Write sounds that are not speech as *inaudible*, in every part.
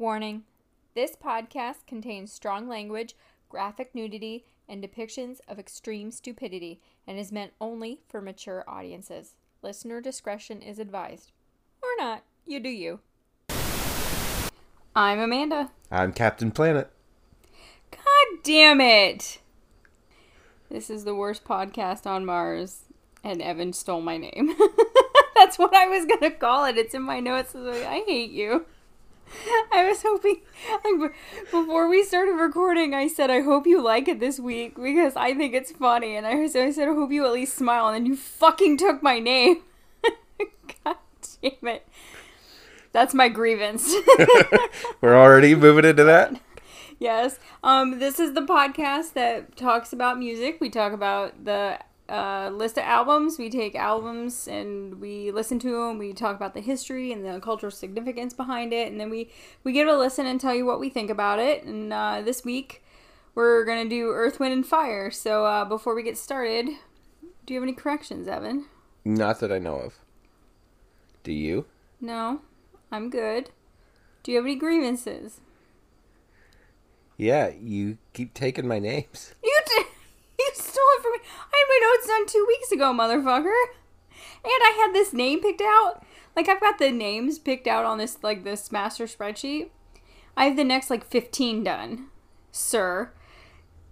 Warning This podcast contains strong language, graphic nudity, and depictions of extreme stupidity and is meant only for mature audiences. Listener discretion is advised. Or not. You do you. I'm Amanda. I'm Captain Planet. God damn it! This is the worst podcast on Mars, and Evan stole my name. *laughs* That's what I was gonna call it. It's in my notes. I hate you. *laughs* I was hoping, like, before we started recording, I said, I hope you like it this week because I think it's funny. And I, so I said, I hope you at least smile. And then you fucking took my name. *laughs* God damn it. That's my grievance. *laughs* We're already moving into that. yes. Um, this is the podcast that talks about music. We talk about the uh, list of albums. We take albums and we listen to them. We talk about the history and the cultural significance behind it, and then we we give it a listen and tell you what we think about it. And uh, this week we're gonna do Earth, Wind, and Fire. So uh, before we get started, do you have any corrections, Evan? Not that I know of. Do you? No, I'm good. Do you have any grievances? Yeah, you keep taking my names. You did. You stole it from me. I had my notes done two weeks ago, motherfucker. And I had this name picked out. Like I've got the names picked out on this like this master spreadsheet. I have the next like 15 done, sir.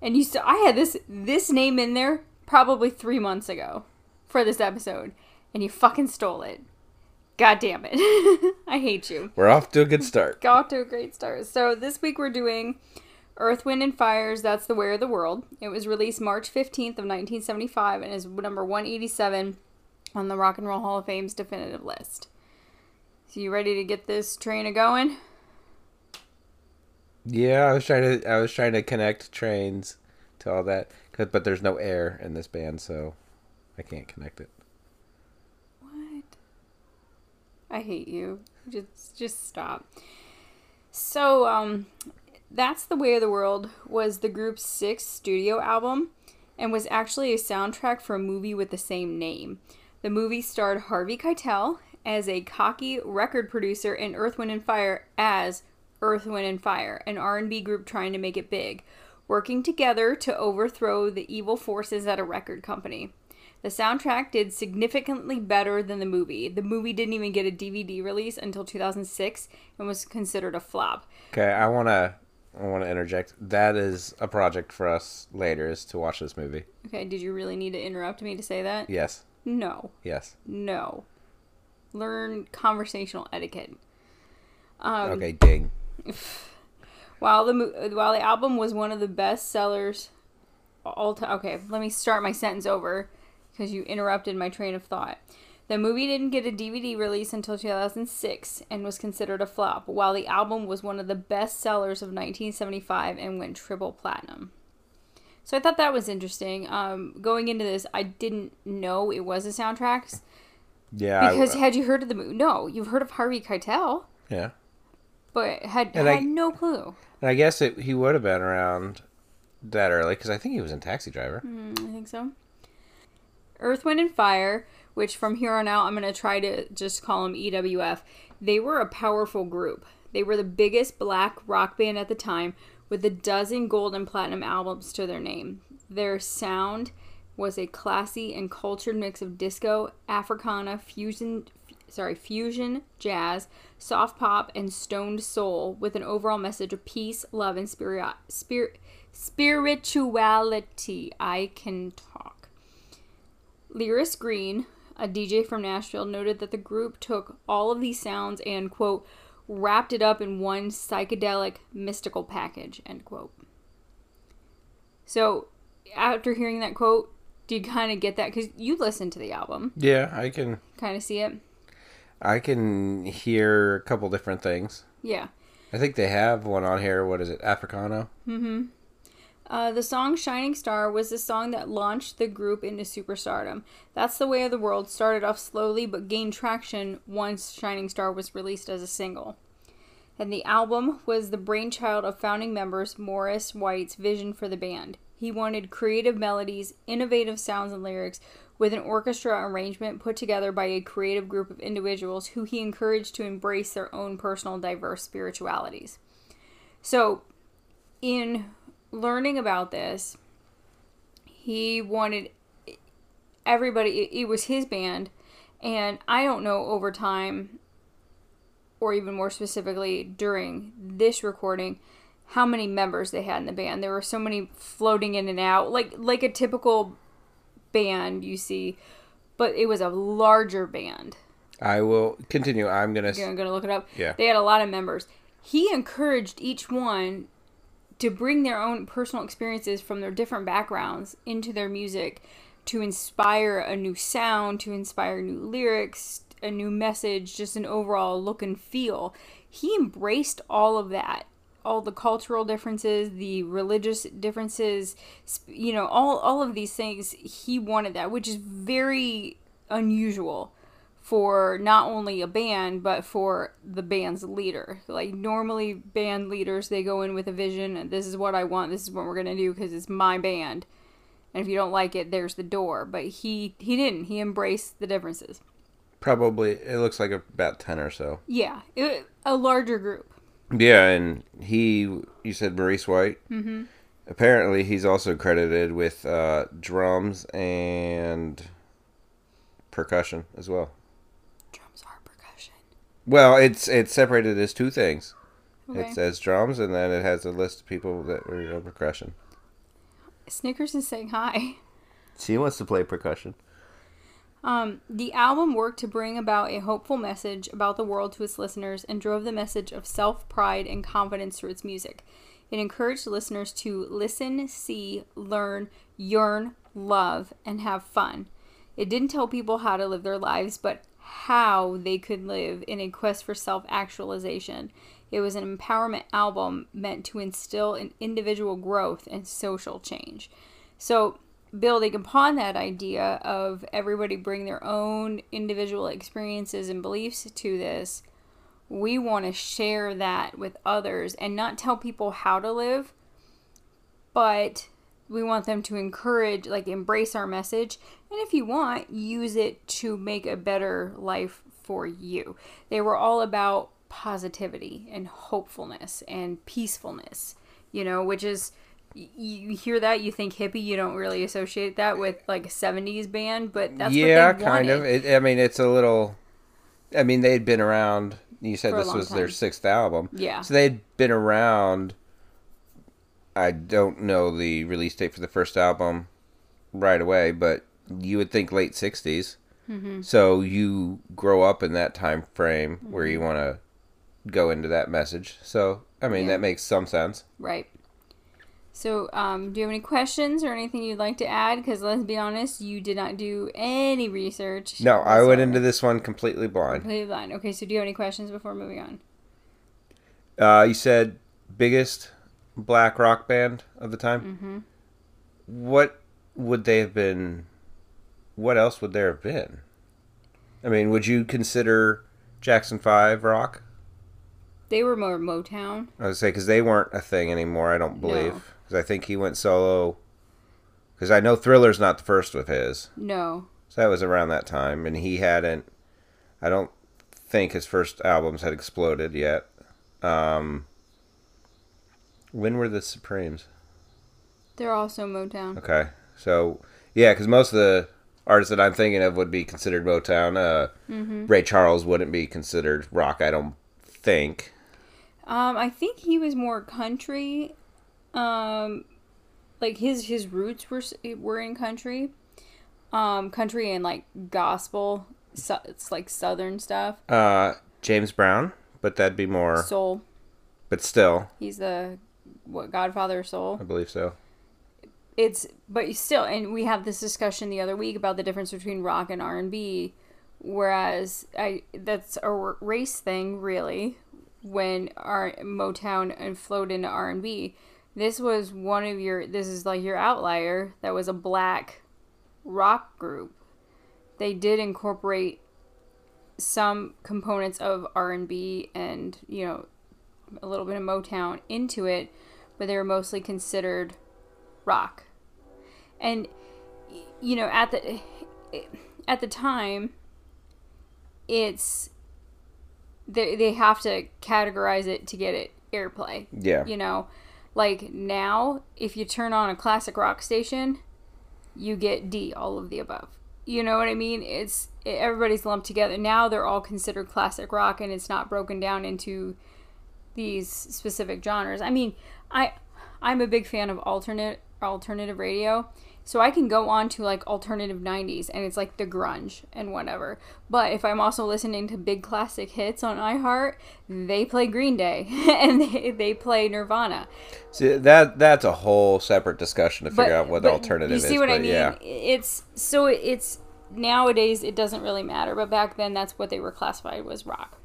And you still I had this this name in there probably 3 months ago for this episode and you fucking stole it. God damn it. *laughs* I hate you. We're off to a good start. Got off to a great start. So this week we're doing Earth, Wind, and Fires, That's the Way of the World. It was released March 15th of 1975 and is number 187 on the Rock and Roll Hall of Fame's definitive list. So you ready to get this train a going? Yeah, I was trying to I was trying to connect trains to all that, but there's no air in this band, so I can't connect it. What? I hate you. Just just stop. So um that's the Way of the World was the group's sixth studio album and was actually a soundtrack for a movie with the same name. The movie starred Harvey Keitel as a cocky record producer in Earth, Wind, and Fire as Earth, Wind, and Fire, an R&B group trying to make it big, working together to overthrow the evil forces at a record company. The soundtrack did significantly better than the movie. The movie didn't even get a DVD release until 2006 and was considered a flop. Okay, I want to I want to interject. That is a project for us later is to watch this movie. Okay, did you really need to interrupt me to say that? Yes. No. Yes. No. Learn conversational etiquette. Um, okay, ding. *laughs* While the while the album was one of the best sellers all time. Okay, let me start my sentence over because you interrupted my train of thought. The movie didn't get a DVD release until 2006 and was considered a flop, while the album was one of the best sellers of 1975 and went triple platinum. So I thought that was interesting. Um, going into this, I didn't know it was a soundtrack. Yeah. Because I, had you heard of the movie? No, you've heard of Harvey Keitel. Yeah. But had, had I, no clue. And I guess it, he would have been around that early because I think he was in Taxi Driver. Mm, I think so. Earth, Wind, and Fire which from here on out I'm going to try to just call them EWF. They were a powerful group. They were the biggest black rock band at the time with a dozen gold and platinum albums to their name. Their sound was a classy and cultured mix of disco, Africana, fusion, sorry, fusion, jazz, soft pop, and stoned soul with an overall message of peace, love, and spirit, spirit, spirituality. I can talk. Lyris Green, a DJ from Nashville, noted that the group took all of these sounds and, quote, wrapped it up in one psychedelic, mystical package, end quote. So, after hearing that quote, do you kind of get that? Because you listened to the album. Yeah, I can kind of see it. I can hear a couple different things. Yeah. I think they have one on here. What is it? Africano? Mm hmm. Uh, the song Shining Star was the song that launched the group into superstardom. That's the Way of the World started off slowly but gained traction once Shining Star was released as a single. And the album was the brainchild of founding members Maurice White's vision for the band. He wanted creative melodies, innovative sounds and lyrics with an orchestra arrangement put together by a creative group of individuals who he encouraged to embrace their own personal diverse spiritualities. So, in learning about this, he wanted everybody, it, it was his band, and I don't know over time, or even more specifically during this recording, how many members they had in the band. There were so many floating in and out, like like a typical band you see, but it was a larger band. I will continue. I'm gonna. I'm gonna look it up. Yeah. They had a lot of members. He encouraged each one to bring their own personal experiences from their different backgrounds into their music to inspire a new sound, to inspire new lyrics, a new message, just an overall look and feel. He embraced all of that all the cultural differences, the religious differences, you know, all all of these things. He wanted that, which is very unusual for not only a band but for the band's leader. Like normally band leaders they go in with a vision and this is what I want, this is what we're going to do because it's my band. And if you don't like it, there's the door. But he he didn't. He embraced the differences. Probably it looks like about 10 or so. Yeah, it, a larger group. Yeah, and he, you said Maurice White. Mm-hmm. Apparently, he's also credited with uh, drums and percussion as well. Drums are percussion. Well, it's it's separated as two things. Okay. It says drums, and then it has a list of people that were percussion. Snickers is saying hi. She wants to play percussion. Um, the album worked to bring about a hopeful message about the world to its listeners and drove the message of self pride and confidence through its music. It encouraged listeners to listen, see, learn, yearn, love, and have fun. It didn't tell people how to live their lives, but how they could live in a quest for self actualization. It was an empowerment album meant to instill an individual growth and social change. So, building upon that idea of everybody bring their own individual experiences and beliefs to this, we want to share that with others and not tell people how to live, but we want them to encourage, like, embrace our message. And if you want, use it to make a better life for you. They were all about positivity and hopefulness and peacefulness, you know, which is you hear that you think hippie you don't really associate that with like a 70s band but that's yeah what they kind of it, i mean it's a little i mean they'd been around you said this was their sixth album Yeah. so they'd been around i don't know the release date for the first album right away but you would think late 60s Mm-hmm. so you grow up in that time frame where Mm-hmm. you want to go into that message so i mean Yeah. that makes some sense right so um, do you have any questions or anything you'd like to add because let's be honest you did not do any research no i went into this one completely blind completely blind okay so do you have any questions before moving on Uh, you said biggest black rock band of the time. mm-hmm. What would they have been? What else would there have been? I mean, would you consider Jackson Five rock? they were more motown I would say because they weren't a thing anymore. I don't believe No. because I think he went solo. Because I know Thriller's not the first with his, no so that was around that time, and he hadn't. I don't think his first albums had exploded yet. Um, when were the Supremes? they're also motown Okay, so yeah, because most of the artists that I'm thinking of would be considered Motown. Uh, mm-hmm. Ray Charles wouldn't be considered rock, I don't think. Um, I think he was more country. Um, like his his roots were were in country, um, country and like gospel. So, it's like southern stuff. Uh, James Brown, but that'd be more. Soul. But still, He's the what Godfather of soul. I believe so. It's but still, and we had this discussion the other week about the difference between rock and R and B. Whereas I that's a race thing, really. When our Motown and flowed into R and B, this was one of your. This is like your outlier. That was a black rock group. They did incorporate some components of R and B and you know a little bit of Motown into it, but they were mostly considered rock. And you know, at the at the time, it's they they have to categorize it to get it airplay. Yeah. You know, like now, if you turn on a classic rock station, you get D, all of the above. You know what I mean? It's everybody's lumped together. Now they're all considered classic rock, and it's not broken down into these specific genres. I mean, I I'm a big fan of alternate alternative radio. So I can go on to like alternative 90s and it's like the grunge and whatever. But if I'm also listening to big classic hits on iHeart, they play Green Day *laughs* and they, they play Nirvana. See, that that's a whole separate discussion to figure But- out what but alternative You is. see what I mean? Yeah. It's so it's nowadays it doesn't really matter, but back then that's what they were classified was rock.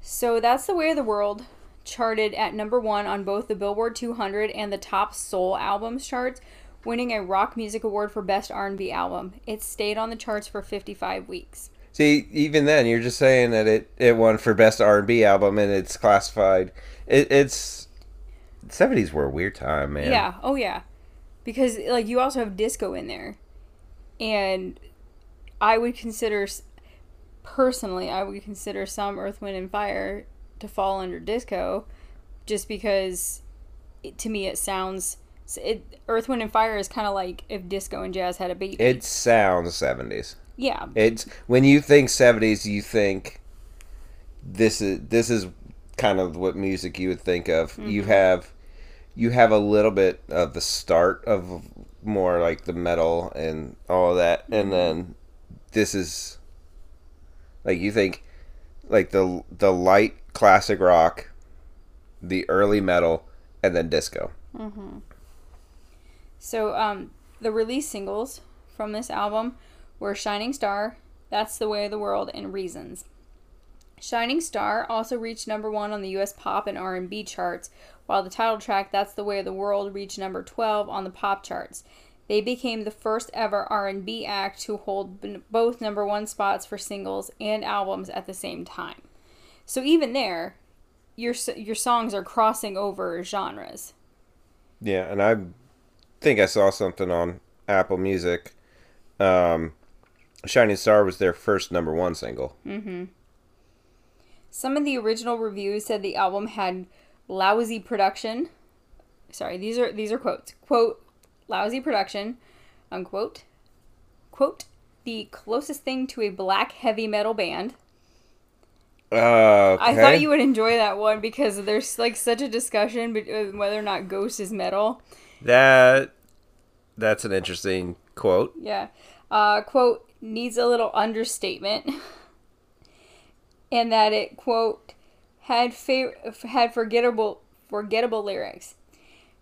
So that's the way of the world charted at number 1 on both the Billboard 200 and the top soul albums charts, winning a rock music award for best R&B album. It stayed on the charts for 55 weeks. See, even then, you're just saying that it, it won for best R and B album, and it's classified. It, it's seventies were a weird time, man. Yeah, oh yeah. Because like you also have disco in there. And I would consider personally, I would consider some Earth Wind and Fire to fall under disco just because it, to me it sounds it Earth Wind and Fire is kind of like if disco and jazz had a baby. It sounds seventies. yeah. It's when you think seventies, you think this is this is kind of what music you would think of. You Mm-hmm. have you have a little bit of the start of more like the metal and all of that, Mm-hmm. and then this is like you think like the the light classic rock, the early metal, and then disco. So, um, the release singles from this album were Shining Star, That's the Way of the World, and Reasons. Shining Star also reached number one on the U.S. pop and R&B charts, while the title track "That's the Way of the World" reached number 12 on the pop charts. They became the first ever R&B act to hold both number one spots for singles and albums at the same time. So even there, your your songs are crossing over genres. Yeah, and I think I saw something on Apple Music. Um, Shining Star was their first number one single. Some of the original reviews said the album had lousy production. Sorry, these are these are quotes. Quote, lousy production, unquote. Quote, the closest thing to a black heavy metal band. Uh, I thought you would enjoy that one because there's like such a discussion uh, whether or not Ghost is metal. That. That's an interesting quote. Yeah. Uh, quote, needs a little understatement. and that it, quote, had, fa- had forgettable, forgettable lyrics.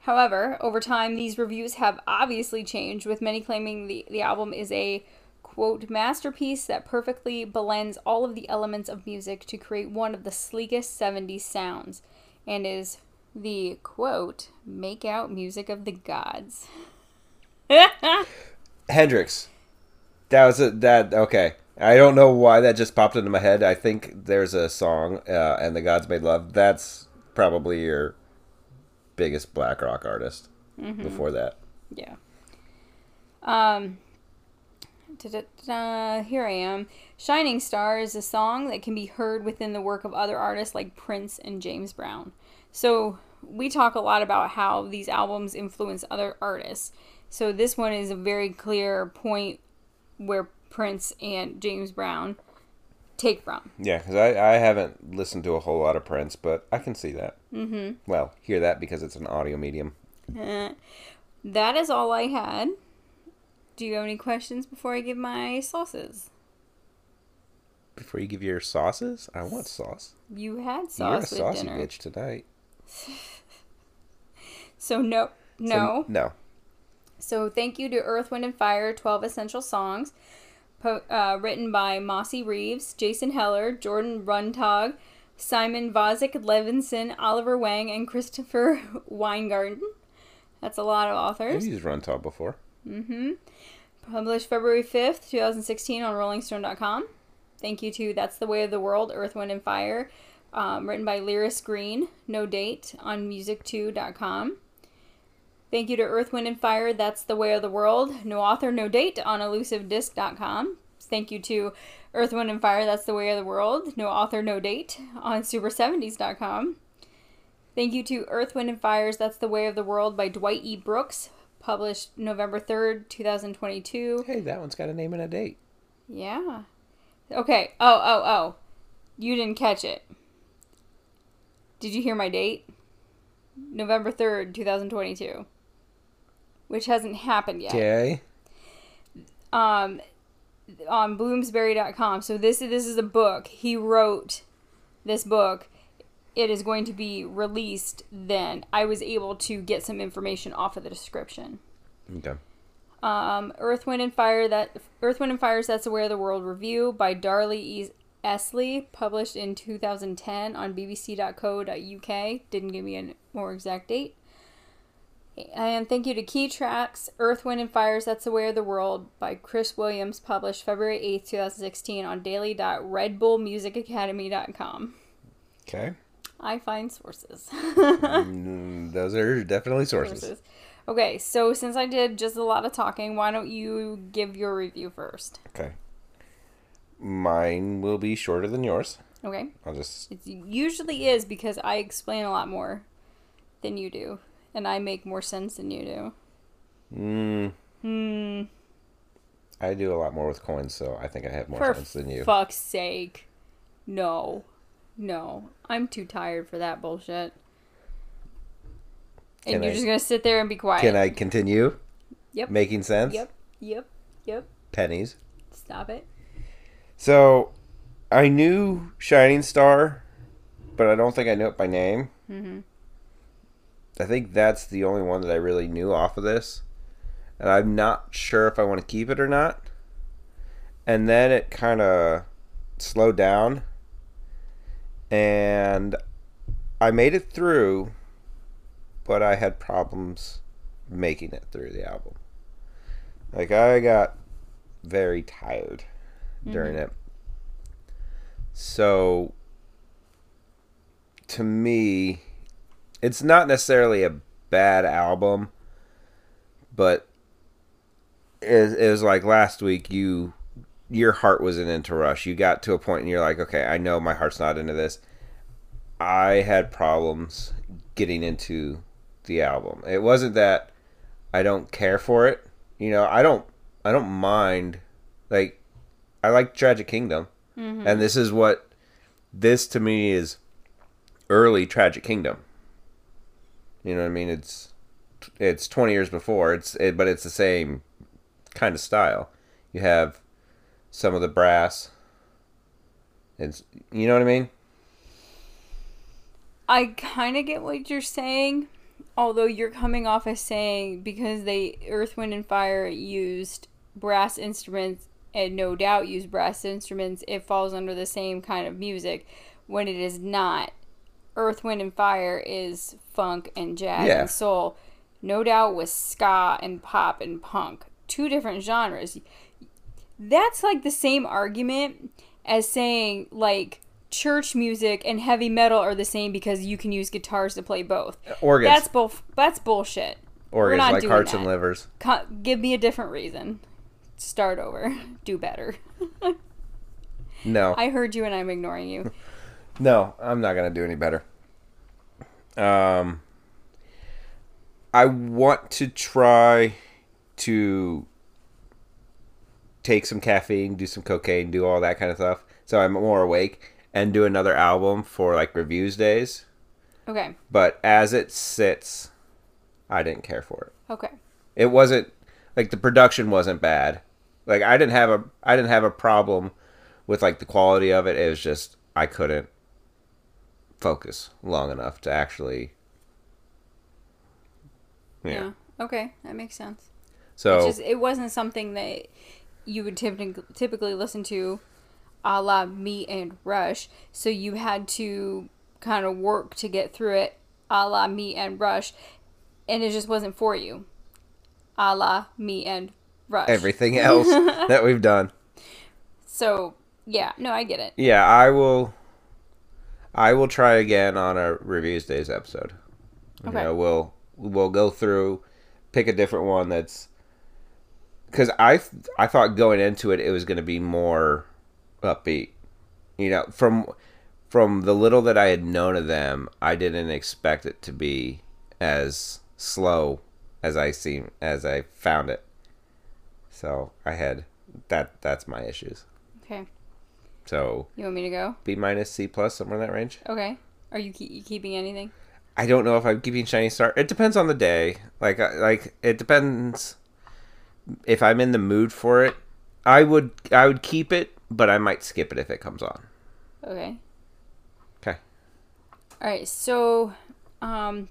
However, over time, these reviews have obviously changed, with many claiming the, the album is a, quote, masterpiece that perfectly blends all of the elements of music to create one of the sleekest 70s sounds, and is the, quote, make out music of the gods. *laughs* Hendrix. That was a that okay. I don't know why that just popped into my head. I think there's a song, uh, and the Gods Made Love. That's probably your biggest black rock artist. Before that, Yeah. Um. da-da-da-da, Here I am. Shining Star is a song that can be heard within the work of other artists like Prince and James Brown. So we talk a lot about how these albums influence other artists. So this one is a very clear point where Prince and James Brown take from. yeah, because I I haven't listened to a whole lot of Prince, but I can see that. Mm-hmm. Well, hear that because it's an audio medium. Eh. that is all I had. Do you have any questions before I give my sauces? Before you give your sauces, I want sauce. You had sauce. You're a saucy dinner. bitch tonight. *laughs* So no, So, no. no. So thank you to Earth, Wind, and Fire, 12 Essential Songs, po- uh, written by Mosi Reeves, Jason Heller, Jordan Runtagh, Simon Vozick Levinson, Oliver Wang, and Christopher *laughs* Weingarten. That's a lot of authors. I've used Runtagh before. Mm-hmm. Published February 5th, 2016 on RollingStone.com. Thank you to That's the Way of the World, Earth, Wind, and Fire, um, written by Lyris Green, no date, on Music2.com. Thank you to Earth, Wind, and Fire, That's the Way of the World. No author, no date on elusivedisc.com. Thank you to Earth, Wind, and Fire, That's the Way of the World. No author, no date on super70s.com. Thank you to Earth, Wind, and Fire's That's the Way of the World by Dwight E. Brooks, published November 3rd, 2022. Hey, that one's got a name and a date. Yeah. Okay. Oh, oh, oh. You didn't catch it. Did you hear my date? November 3rd, 2022. Which hasn't happened yet. Okay. Um on bloomsbury.com. So this this is a book. He wrote this book. It is going to be released then. I was able to get some information off of the description. Okay. Um, Earth, Wind, and Fire. That Earth, Wind, and Fire's That's Where the World Review by Daryl E. Easlea, published in 2010 on bbc.co.uk. Didn't give me a more exact date. And thank you to Key Tracks, Earth, Wind, and Fire's That's the Way of the World by Chris Williams, published February 8th, 2016 on daily.redbullmusicacademy.com. Okay. I find sources. Mm, Those are definitely sources. sources. Okay, so since I did just a lot of talking, why don't you give your review first? Okay. Mine will be shorter than yours. Okay. I'll just It usually is because I explain a lot more than you do, and I make more sense than you do. mm, Hmm. I do a lot more with coins, so I think I have more For sense than you. fuck's sake. No. No. I'm too tired for that bullshit. And Can you're I- just gonna sit there and be quiet. Can I continue? Yep. Making sense? Yep. Yep. Yep. Pennies. Stop it. So, I knew Shining Star, but I don't think I knew it by name. Mm-hmm. I think that's the only one that I really knew off of this. And I'm not sure if I want to keep it or not. And then it kind of slowed down. And I made it through, but I had problems making it through the album. Like, I got very tired during mm-hmm. it. So, to me, it's not necessarily a bad album, but it, it was like last week. You, your heart wasn't into Rush. You got to a point and you're like, okay, I know my heart's not into this. I had problems getting into the album. It wasn't that I don't care for it. You know, I don't. I don't mind. Like, I like Tragic Kingdom, mm-hmm. and this is what this to me is early Tragic Kingdom. You know what I mean? It's it's 20 years before. It's it, but it's the same kind of style. You have some of the brass. It's you know what I mean? I kind of get what you're saying, although you're coming off as saying because they Earth, Wind, and Fire used brass instruments and no doubt use brass instruments, it falls under the same kind of music when it is not. Earth, Wind, and Fire is funk and jazz Yeah. and soul. No doubt was ska and pop and punk. Two different genres. That's like the same argument as saying like church music and heavy metal are the same because you can use guitars to play both. Uh, organs, That's bull. That's bullshit. organs not like doing hearts that. and livers. Co- give me a different reason. Start over. *laughs* Do better. *laughs* No, I heard you and I'm ignoring you. *laughs* No, I'm not gonna do any better. Um, I want to try to take some caffeine, do some cocaine, do all that kind of stuff, so I'm more awake, and do another album for like reviews days. Okay. But as it sits, I didn't care for it. Okay. It wasn't like the production wasn't bad. Like I didn't have a I didn't have a problem with like the quality of it. It was just I couldn't focus long enough to actually yeah. Yeah. Okay, that makes sense. So It's just it wasn't something that you would typically typically listen to, a la Me and Rush. So you had to kind of work to get through it, a la Me and Rush, and it just wasn't for you, a la Me and Rush. everything *laughs* else that we've done. So yeah, no, I get it. Yeah, I will I will try again on a reviews days episode. Okay. You know, we'll we'll go through pick a different one that's because I I thought going into it it was going to be more upbeat. You know, from from the little that I had known of them, I didn't expect it to be as slow as I seem as I found it. So I had that. That's my issues. Okay. So You want me to go? B minus C plus somewhere in that range. Okay. Are you, you keeping anything? I don't know if I'm keeping shiny Star. It depends on the day. Like like it depends if I'm in the mood for it. I would I would keep it, but I might skip it if it comes on. Okay. Okay. All right. So, um,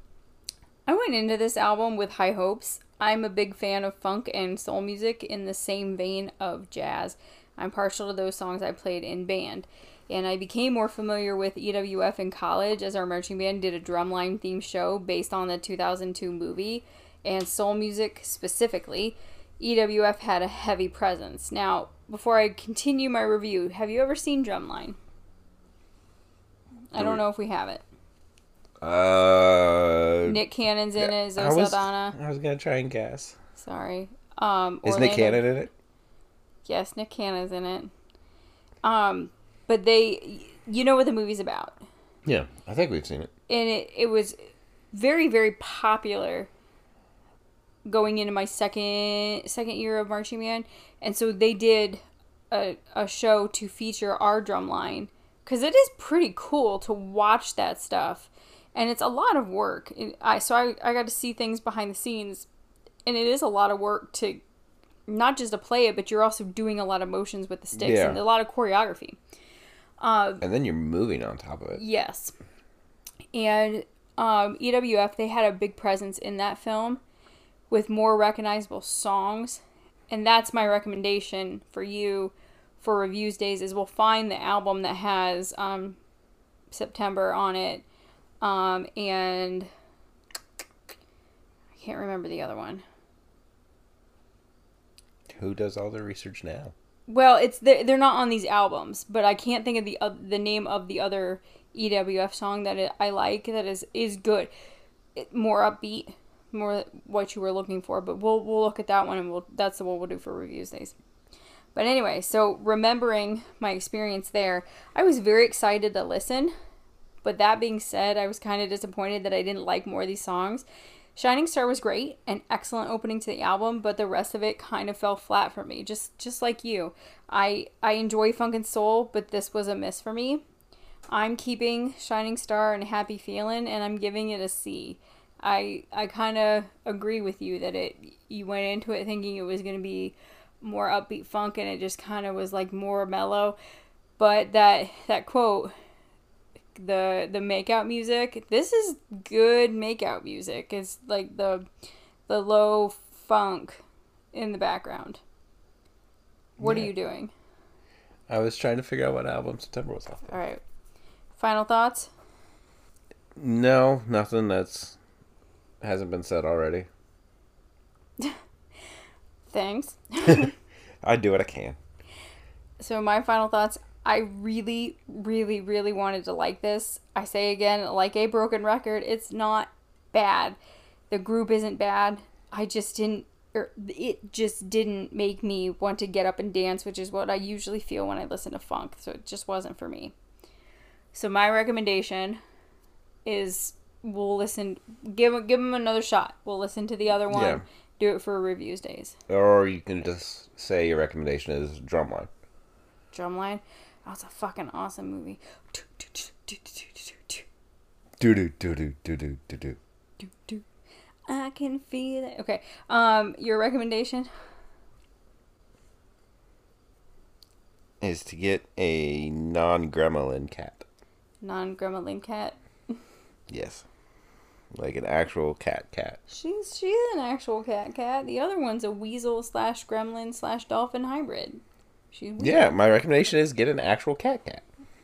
I went into this album with high hopes. I'm a big fan of funk and soul music in the same vein of jazz. I'm partial to those songs I played in band. And I became more familiar with EWF in college as our marching band did a drumline theme show based on the 2002 movie and soul music specifically. EWF had a heavy presence. Now, before I continue my review, have you ever seen Drumline? I don't know if we have it. Uh, Nick Cannon's in it. Zoe I was, Saldana. I was gonna try and guess. Sorry. Um, Is Nick Cannon in it? Yes, Nick Cannon's in it. Um, but they, you know what the movie's about, Yeah, I think we've seen it. and it it was very very popular going into my second second year of marching band, and so they did a a show to feature our drum line because it is pretty cool to watch that stuff, and it's a lot of work. It- I so I I got to see things behind the scenes, and it is a lot of work to not just to play it, but you're also doing a lot of motions with the sticks Yeah. and a lot of choreography. And then you're moving on top of it. Yes. And um, EWF, they had a big presence in that film with more recognizable songs. And that's my recommendation for you for reviews days is we'll find the album that has um, September on it. Um, and I can't remember the other one. Who does all the research now? Well, it's they're, they're not on these albums, but I can't think of the uh, the name of the other EWF song that it, I like that is is good, it, more upbeat, more what you were looking for. But we'll we'll look at that one and we'll that's the one we'll do for reviews days. But anyway, so remembering my experience there, I was very excited to listen. But that being said, I was kind of disappointed that I didn't like more of these songs. Shining Star was great, an excellent opening to the album, but the rest of it kind of fell flat for me. Just just like you. I I enjoy funk and soul, but this was a miss for me. I'm keeping Shining Star and Happy Feeling and I'm giving it a C. I I kind of agree with you that it you went into it thinking it was going to be more upbeat funk and it just kind of was like more mellow. But that that quote the the makeout music. This is good makeout music. It's like the the low funk in the background. What Yeah. are you doing? I was trying to figure out what album September was off. All right. Final thoughts? No, nothing that's hasn't been said already. *laughs* Thanks. *laughs* I do what I can. So my final thoughts, I really really really wanted to like this. I say again, like a broken record, it's not bad. The group isn't bad. I just didn't or it just didn't make me want to get up and dance, which is what I usually feel when I listen to funk. So it just wasn't for me. So my recommendation is we'll listen give give them another shot. We'll listen to the other one. Yeah. Do it for reviews days. Or you can just say your recommendation is Drumline. Drumline. That was a fucking awesome movie. Do do do do do do do do. Do, do. I can feel it. Okay. Um, your recommendation? Is to get a non-gremlin cat. Non gremlin cat. Yes. Like an actual cat cat. She's she's an actual cat cat. The other one's a weasel slash gremlin slash dolphin hybrid. Yeah, my recommendation is get an actual cat cat.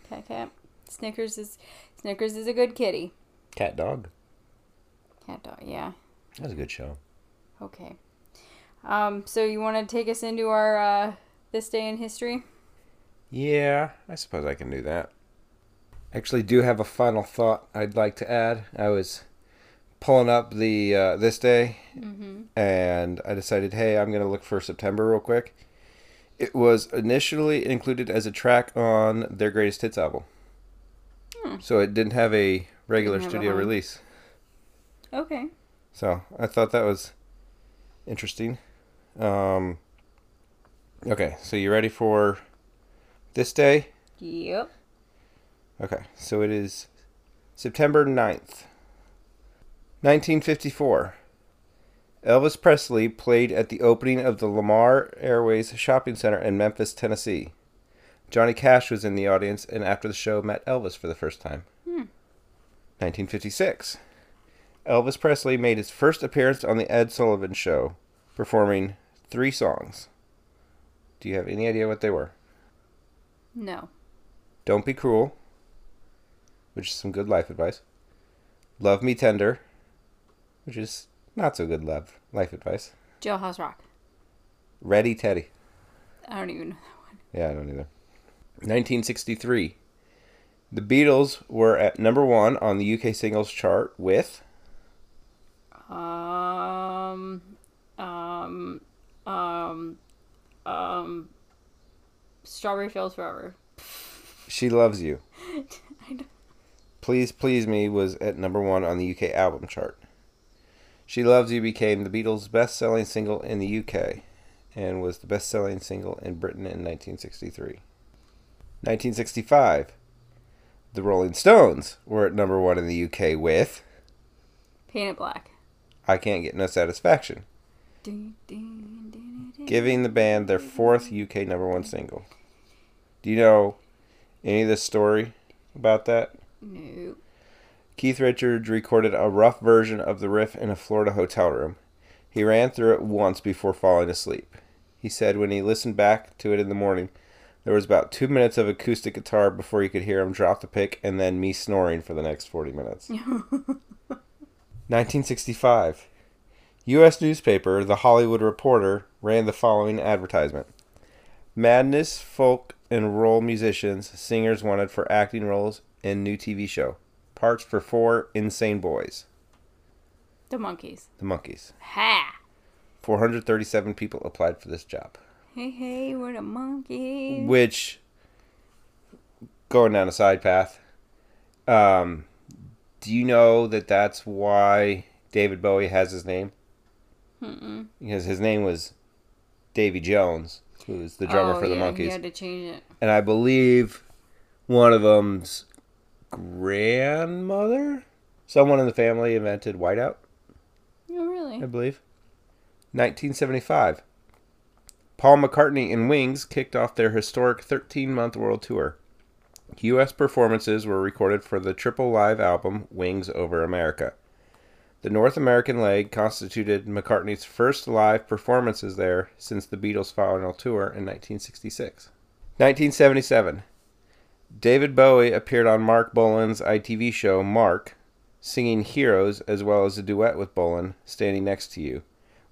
Cat cat. Snickers is Snickers is a good kitty. Cat dog. Cat dog. Yeah. That was a good show. Okay. Um. So you want to take us into our uh, this day in history? Yeah, I suppose I can do that. Actually, do have a final thought I'd like to add. I was pulling up the uh, this day, and I decided, hey, I'm gonna look for September real quick. It was initially included as a track on their greatest hits album, so it didn't have a regular have studio home. release. Okay. So I thought that was interesting. Um, okay, so you ready for this day? Yep. Okay, so it is September 9th, 1954. Elvis Presley played at the opening of the Lamar Airways Shopping Center in Memphis, Tennessee. Johnny Cash was in the audience and after the show met Elvis for the first time. Hmm. 1956. Elvis Presley made his first appearance on the Ed Sullivan Show, performing three songs. Do you have any idea what they were? No. Don't Be Cruel, which is some good life advice. Love Me Tender, which is not so good love life advice. Jailhouse Rock. Ready Teddy. I don't even know. That one. Yeah, I don't either. 1963. The Beatles were at number one on the UK singles chart with Um, um, um, um, Strawberry Fields Forever. She Loves You. *laughs* I don't- Please Please Me was at number one on the UK album chart. She Loves You became the Beatles' best selling single in the UK and was the best selling single in Britain in 1963. 1965. The Rolling Stones were at number one in the UK with Paint It Black. I Can't Get No Satisfaction, dun, dun, dun. giving the band their fourth UK number one single. Do you know any of the story about that? No. Keith Richards recorded a rough version of the riff in a Florida hotel room. He ran through it once before falling asleep. He said when he listened back to it in the morning, there was about two minutes of acoustic guitar before you could hear him drop the pick and then me snoring for the next 40 minutes. *laughs* 1965. U.S. newspaper The Hollywood Reporter ran the following advertisement Madness, folk, and roll musicians, singers wanted for acting roles in new TV show. Parts for four insane boys. The Monkees. The Monkees. Ha! 437 people applied for this job. Hey, hey, we're the Monkees. Which, going down a side path, um, do you know that that's why David Bowie has his name? Mm-mm. Because his name was Davy Jones, who was the drummer Oh, for the yeah, Monkees. He had to change it. and I believe one of them's grandmother, someone in the family invented whiteout. Oh, really? I believe. 1975. Paul McCartney and Wings kicked off their historic 13-month world tour. U.S. performances were recorded for the triple live album Wings Over America. The North American leg constituted McCartney's first live performances there since the Beatles' final tour in 1966. 1977. David Bowie appeared on Marc Bolan's ITV show Marc, singing Heroes as well as a duet with Bolan, Standing Next to You,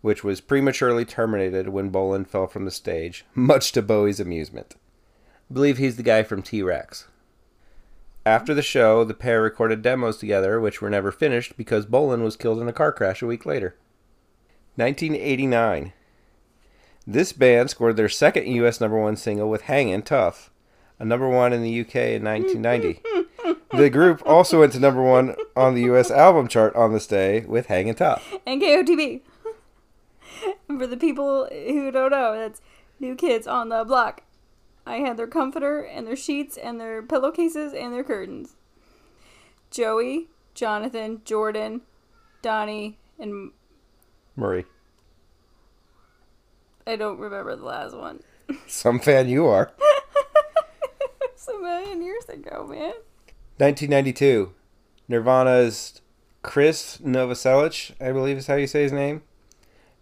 which was prematurely terminated when Bolan fell from the stage, much to Bowie's amusement. I believe he's the guy from T Rex. After the show, the pair recorded demos together, which were never finished because Bolan was killed in a car crash a week later. 1989. This band scored their second U.S. number one single with Hangin' Tough, a number one in the UK in 1990. the group also went to number one on the U.S. album chart on this day with Hangin' Tough. And KOTB. And For the people who don't know, that's New Kids on the Block. I had their comforter and their sheets and their pillowcases and their curtains. Joey, Jonathan, Jordan, Donnie, and Murray. I don't remember the last one. Some fan you are. *laughs* A million years ago, man. 1992. Nirvana's Chris Novoselic, I believe is how you say his name,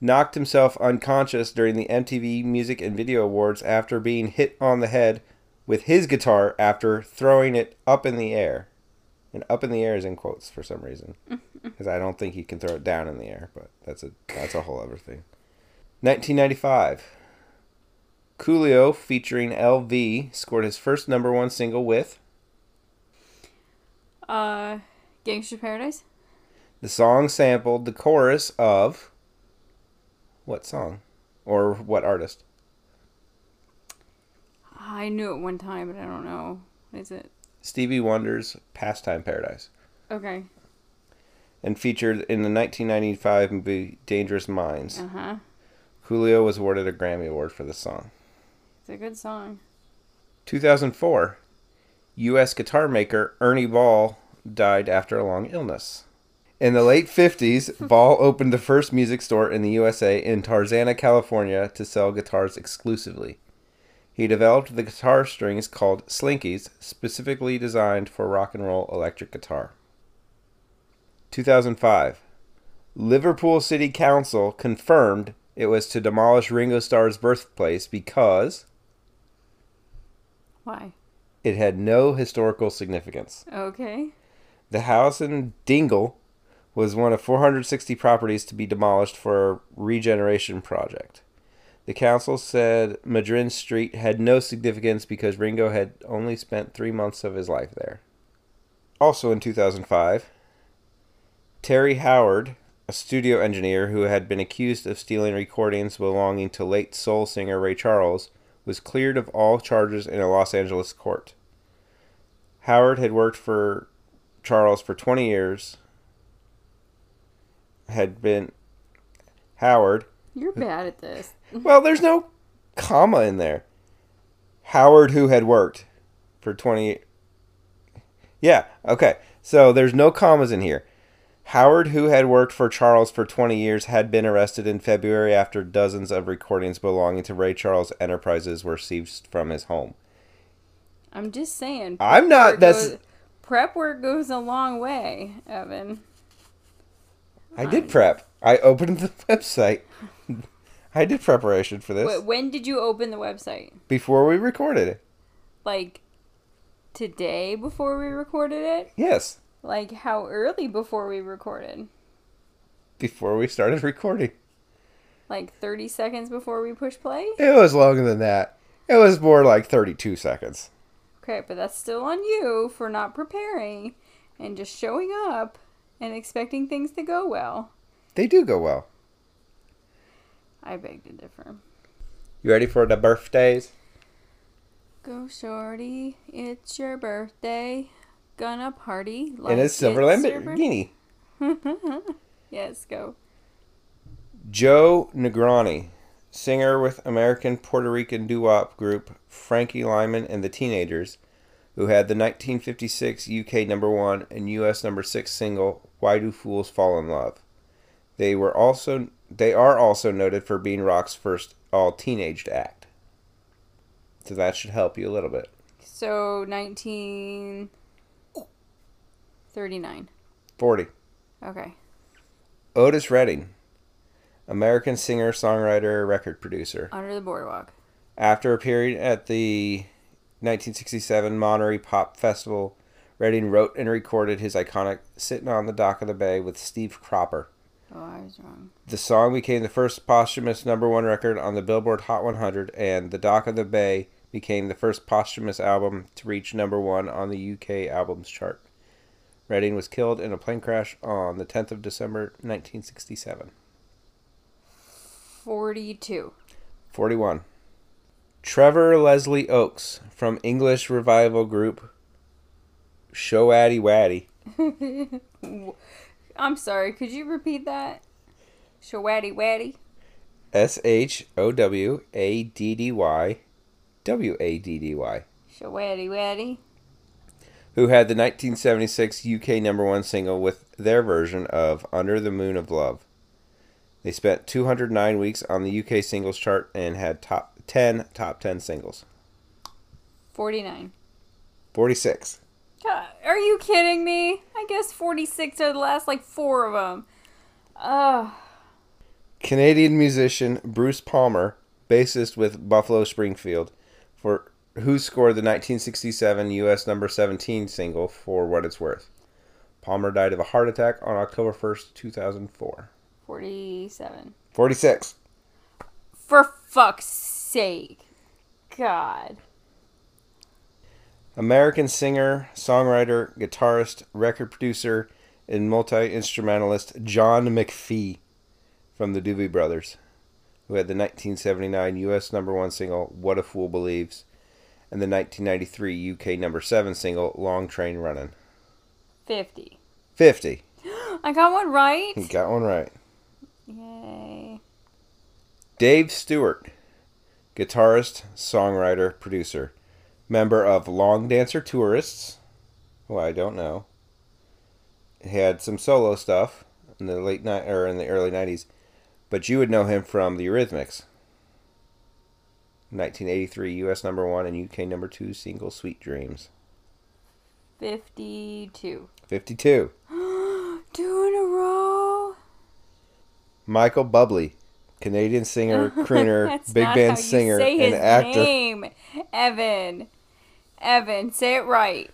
knocked himself unconscious during the MTV Music and Video Awards after being hit on the head with his guitar after throwing it up in the air. And up in the air is in quotes for some reason. *laughs* Because I don't think he can throw it down in the air, but that's a that's a whole other thing. 1995. Coolio featuring LV scored his first number one single with Uh, Gangster Paradise? The song sampled the chorus of what song or what artist? I knew it one time, but I don't know. What is it? Stevie Wonder's Pastime Paradise. Okay. And featured in the 1995 movie Dangerous Minds. Uh huh. Coolio was awarded a Grammy Award for the song. It's a good song. 2004. U.S. guitar maker Ernie Ball died after a long illness. In the late 50s, *laughs* Ball opened the first music store in the USA in Tarzana, California to sell guitars exclusively. He developed the guitar strings called Slinkies, specifically designed for rock and roll electric guitar. 2005. Liverpool City Council confirmed it was to demolish Ringo Starr's birthplace because Why? it had no historical significance. Okay. The house in Dingle was one of 460 properties to be demolished for a regeneration project. The council said Madryn Street had no significance because Ringo had only spent three months of his life there. Also in 2005, Terry Howard, a studio engineer who had been accused of stealing recordings belonging to late soul singer Ray Charles, was cleared of all charges in a Los Angeles court. Howard had worked for Charles for 20 years, had been Howard. You're bad at this. *laughs* Well, there's no comma in there. Howard, who had worked for 20. Yeah, okay. So there's no commas in here. Howard, who had worked for Charles for 20 years, had been arrested in February after dozens of recordings belonging to Ray Charles Enterprises were seized from his home. I'm just saying. I'm not- that's- goes- prep work goes a long way, Evan. I did prep. I opened *laughs* the website. I did preparation for this Wh- When did you open the website? before we recorded it. Like today before we recorded it? Yes, Like how early before we recorded? before we started recording. Like 30 seconds before we push play? It was longer than that. It was more like 32 seconds. Okay, but that's still on you for not preparing and just showing up and expecting things to go well. They do go well. I beg to differ. You ready for the birthdays? Go shorty, it's your birthday. Gonna party like In a silver Lamborghini. *laughs* yes, go. Joe Negroni, singer with American Puerto Rican doo-wop group Frankie Lymon and the Teenagers, who had the 1956 UK number 1 and US number 6 single Why Do Fools Fall in Love. They were also they are also noted for being rock's first all teenaged act. So that should help you a little bit. So 1939. 40. Okay. Otis Redding, American singer, songwriter, record producer. Under the boardwalk. After appearing at the 1967 Monterey Pop Festival, Redding wrote and recorded his iconic Sitting on the Dock of the Bay with Steve Cropper. Oh, I was wrong. The song became the first posthumous number one record on the Billboard Hot 100, and The Dock of the Bay became the first posthumous album to reach number one on the UK albums chart. Redding was killed in a plane crash on the 10th of December 1967. 42. 41. Trevor Leslie Oakes from English revival group Showaddy Waddy. *laughs* I'm sorry, could you repeat that? Shawaddy waddy. S H O W A D D Y W A D D Y. Shawaddy waddy. Who had the 1976 UK number one single with their version of Under the Moon of Love. They spent 209 weeks on the UK singles chart and had top 10 top 10 singles. 49. 46. God, are you kidding me? I guess 46 are the last like four of them. Ugh. Canadian musician Bruce Palmer, bassist with Buffalo Springfield, for who scored the 1967 U.S. number 17 single "For What It's Worth." Palmer died of a heart attack on October 1st, 2004. 47. 46. For fuck's sake. God. American singer, songwriter, guitarist, record producer, and multi instrumentalist John McFee from the Doobie Brothers, who had the 1979 U.S. number one single "What a Fool Believes" and the 1993 UK number seven single "Long Train Running." 50. 50. *gasps* I got one right. You got one right. Yay. Dave Stewart, guitarist, songwriter, producer, member of Longdancer Tourists, who I don't know. Had some solo stuff in the late ni- or in the early '90s, but you would know him from the Eurythmics. 1983 U.S. number one and UK number two single "Sweet Dreams." 52. 52. *gasps* Two in a row. Michael Bublé, Canadian singer, *laughs* crooner, big band singer, say and actor. name. Evan. Evan, say it right.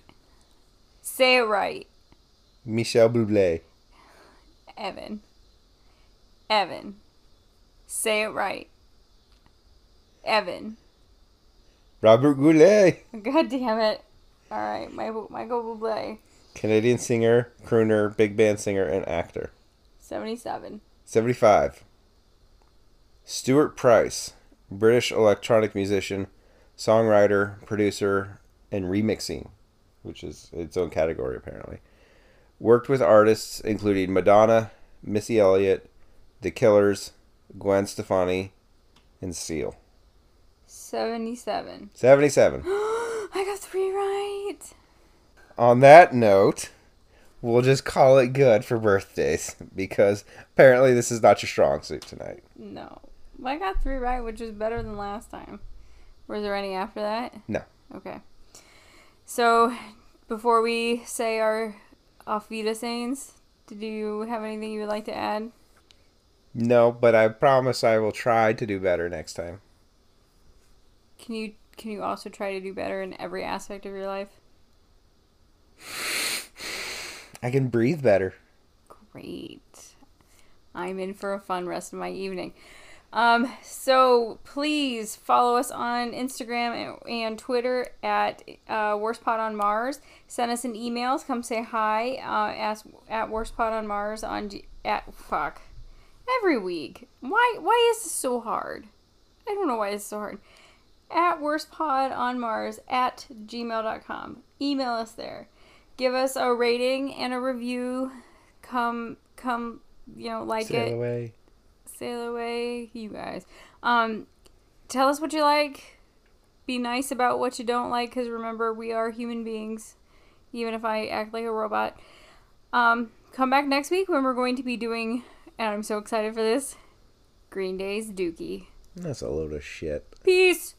Say it right. Michel Bublé. Evan. Evan. Say it right. Evan. Robert Goulet. *laughs* God damn it. All right, Michael, Michael Bublé. Canadian singer, crooner, big band singer, and actor. 77. 75. Stuart Price, British electronic musician, songwriter, producer, and remixing, which is its own category apparently. Worked with artists including Madonna, Missy Elliott, The Killers, Gwen Stefani, and Seal. 77. 77. *gasps* I got three right. On that note, we'll just call it good for birthdays because apparently this is not your strong suit tonight. No. I got three right, which is better than last time. Was there any after that? No. Okay. So, before we say our Auf Wiedersehens, did you have anything you would like to add? No, but I promise I will try to do better next time. Can you can you also try to do better in every aspect of your life? I can breathe better. Great. I'm in for a fun rest of my evening. Um, so please follow us on Instagram and, and Twitter at uh, Worst Pod on Mars. Send us an email. Come say hi. Uh, ask at Worst Pod on Mars on G- at fuck every week. Why why is this so hard? I don't know why it's so hard. At Worst Pod on Mars at gmail.com. Email us there. Give us a rating and a review. Come come you know like Sail it away. sail away, you guys. Um, tell us what you like. Be nice about what you don't like, because remember, we are human beings, even if I act like a robot. Um, come back next week when we're going to be doing, and I'm so excited for this Green Day's Dookie. That's a load of shit. Peace!